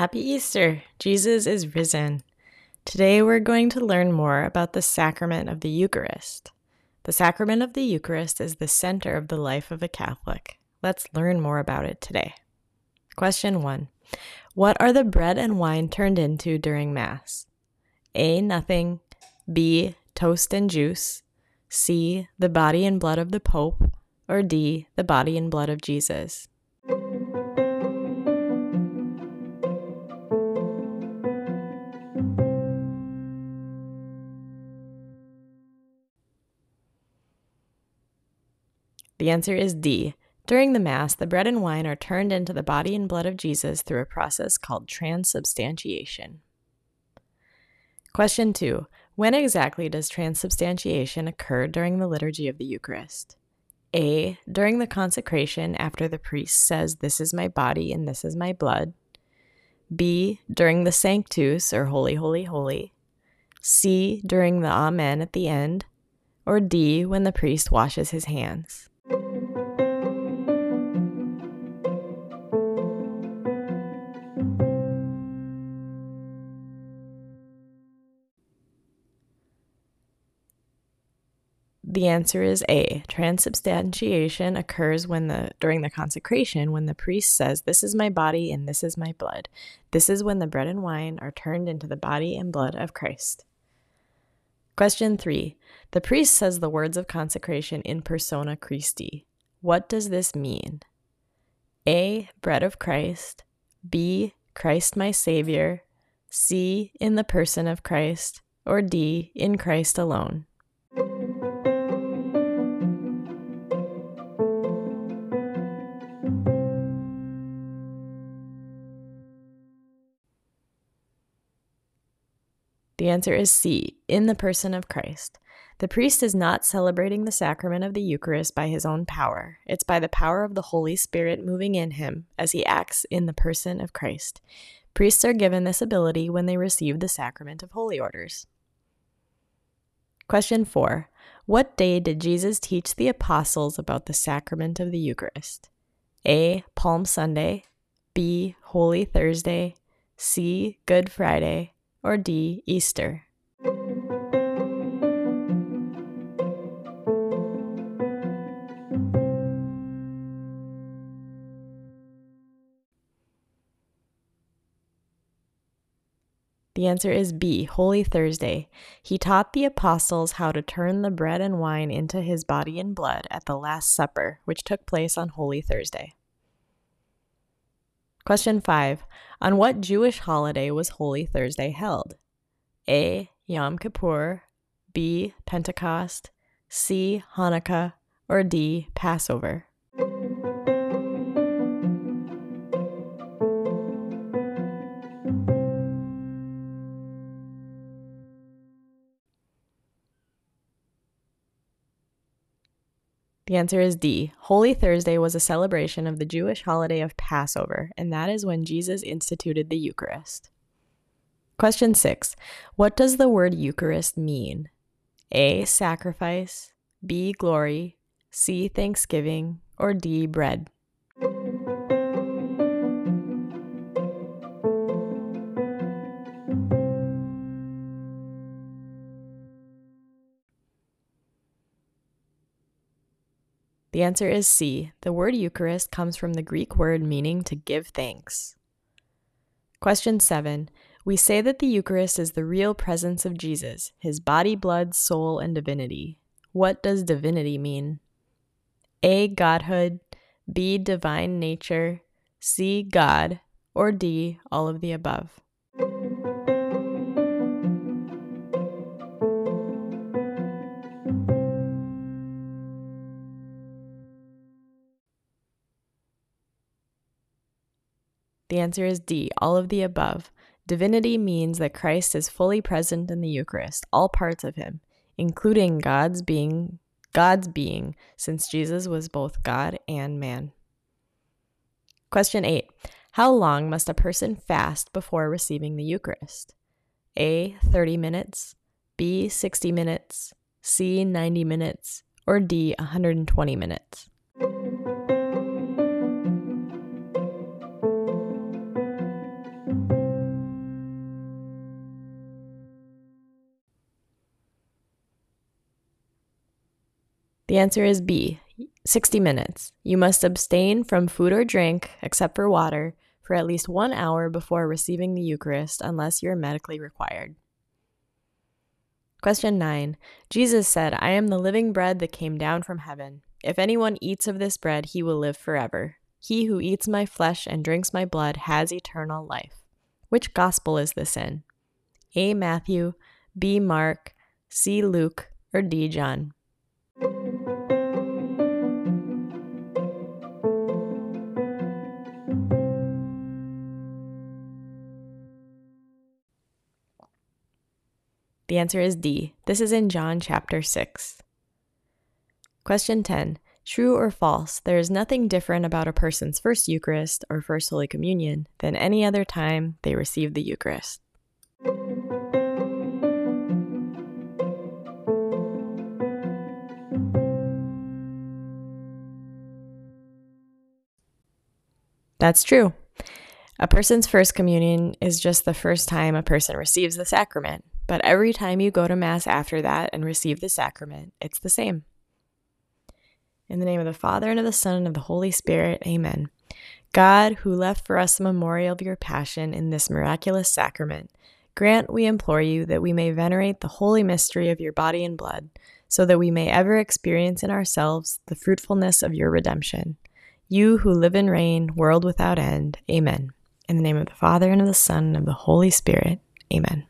Happy Easter! Jesus is risen. Today we're going to learn more about the sacrament of the Eucharist. The sacrament of the Eucharist is the center of the life of a Catholic. Let's learn more about it today. Question 1 What are the bread and wine turned into during Mass? A. Nothing. B. Toast and juice. C. The body and blood of the Pope. Or D. The body and blood of Jesus. The answer is D. During the Mass, the bread and wine are turned into the body and blood of Jesus through a process called transubstantiation. Question 2. When exactly does transubstantiation occur during the liturgy of the Eucharist? A. During the consecration after the priest says, This is my body and this is my blood. B. During the Sanctus or Holy, Holy, Holy. C. During the Amen at the end. Or D. When the priest washes his hands. The answer is A. Transubstantiation occurs when the during the consecration when the priest says, "This is my body and this is my blood." This is when the bread and wine are turned into the body and blood of Christ. Question 3. The priest says the words of consecration in persona Christi. What does this mean? A. Bread of Christ. B. Christ my Savior. C. In the person of Christ. Or D. In Christ alone. The answer is C, in the person of Christ. The priest is not celebrating the sacrament of the Eucharist by his own power. It's by the power of the Holy Spirit moving in him as he acts in the person of Christ. Priests are given this ability when they receive the sacrament of holy orders. Question 4. What day did Jesus teach the apostles about the sacrament of the Eucharist? A. Palm Sunday. B. Holy Thursday. C. Good Friday or D. Easter? The answer is B, Holy Thursday. He taught the apostles how to turn the bread and wine into his body and blood at the Last Supper, which took place on Holy Thursday. Question 5. On what Jewish holiday was Holy Thursday held? A. Yom Kippur, B. Pentecost, C. Hanukkah, or D. Passover? The answer is D. Holy Thursday was a celebration of the Jewish holiday of Passover, and that is when Jesus instituted the Eucharist. Question 6. What does the word Eucharist mean? A. Sacrifice, B. Glory, C. Thanksgiving, or D. Bread? The answer is C. The word Eucharist comes from the Greek word meaning to give thanks. Question 7. We say that the Eucharist is the real presence of Jesus, his body, blood, soul, and divinity. What does divinity mean? A. Godhood, B. Divine nature, C. God, or D. All of the above. The answer is D, all of the above. Divinity means that Christ is fully present in the Eucharist, all parts of him, including God's being, God's being, since Jesus was both God and man. Question 8. How long must a person fast before receiving the Eucharist? A. 30 minutes, B. 60 minutes, C. 90 minutes, or D. 120 minutes. The answer is B, 60 minutes. You must abstain from food or drink, except for water, for at least one hour before receiving the Eucharist, unless you're medically required. Question 9. Jesus said, I am the living bread that came down from heaven. If anyone eats of this bread, he will live forever. He who eats my flesh and drinks my blood has eternal life. Which gospel is this in? A. Matthew, B. Mark, C. Luke, or D. John? The answer is D. This is in John chapter 6. Question 10. True or false, there is nothing different about a person's first Eucharist or first Holy Communion than any other time they receive the Eucharist. That's true. A person's first communion is just the first time a person receives the sacrament, but every time you go to Mass after that and receive the sacrament, it's the same. In the name of the Father, and of the Son, and of the Holy Spirit, amen. God, who left for us a memorial of your passion in this miraculous sacrament, grant, we implore you, that we may venerate the holy mystery of your body and blood, so that we may ever experience in ourselves the fruitfulness of your redemption. You who live and reign, world without end, amen. In the name of the Father, and of the Son, and of the Holy Spirit. Amen.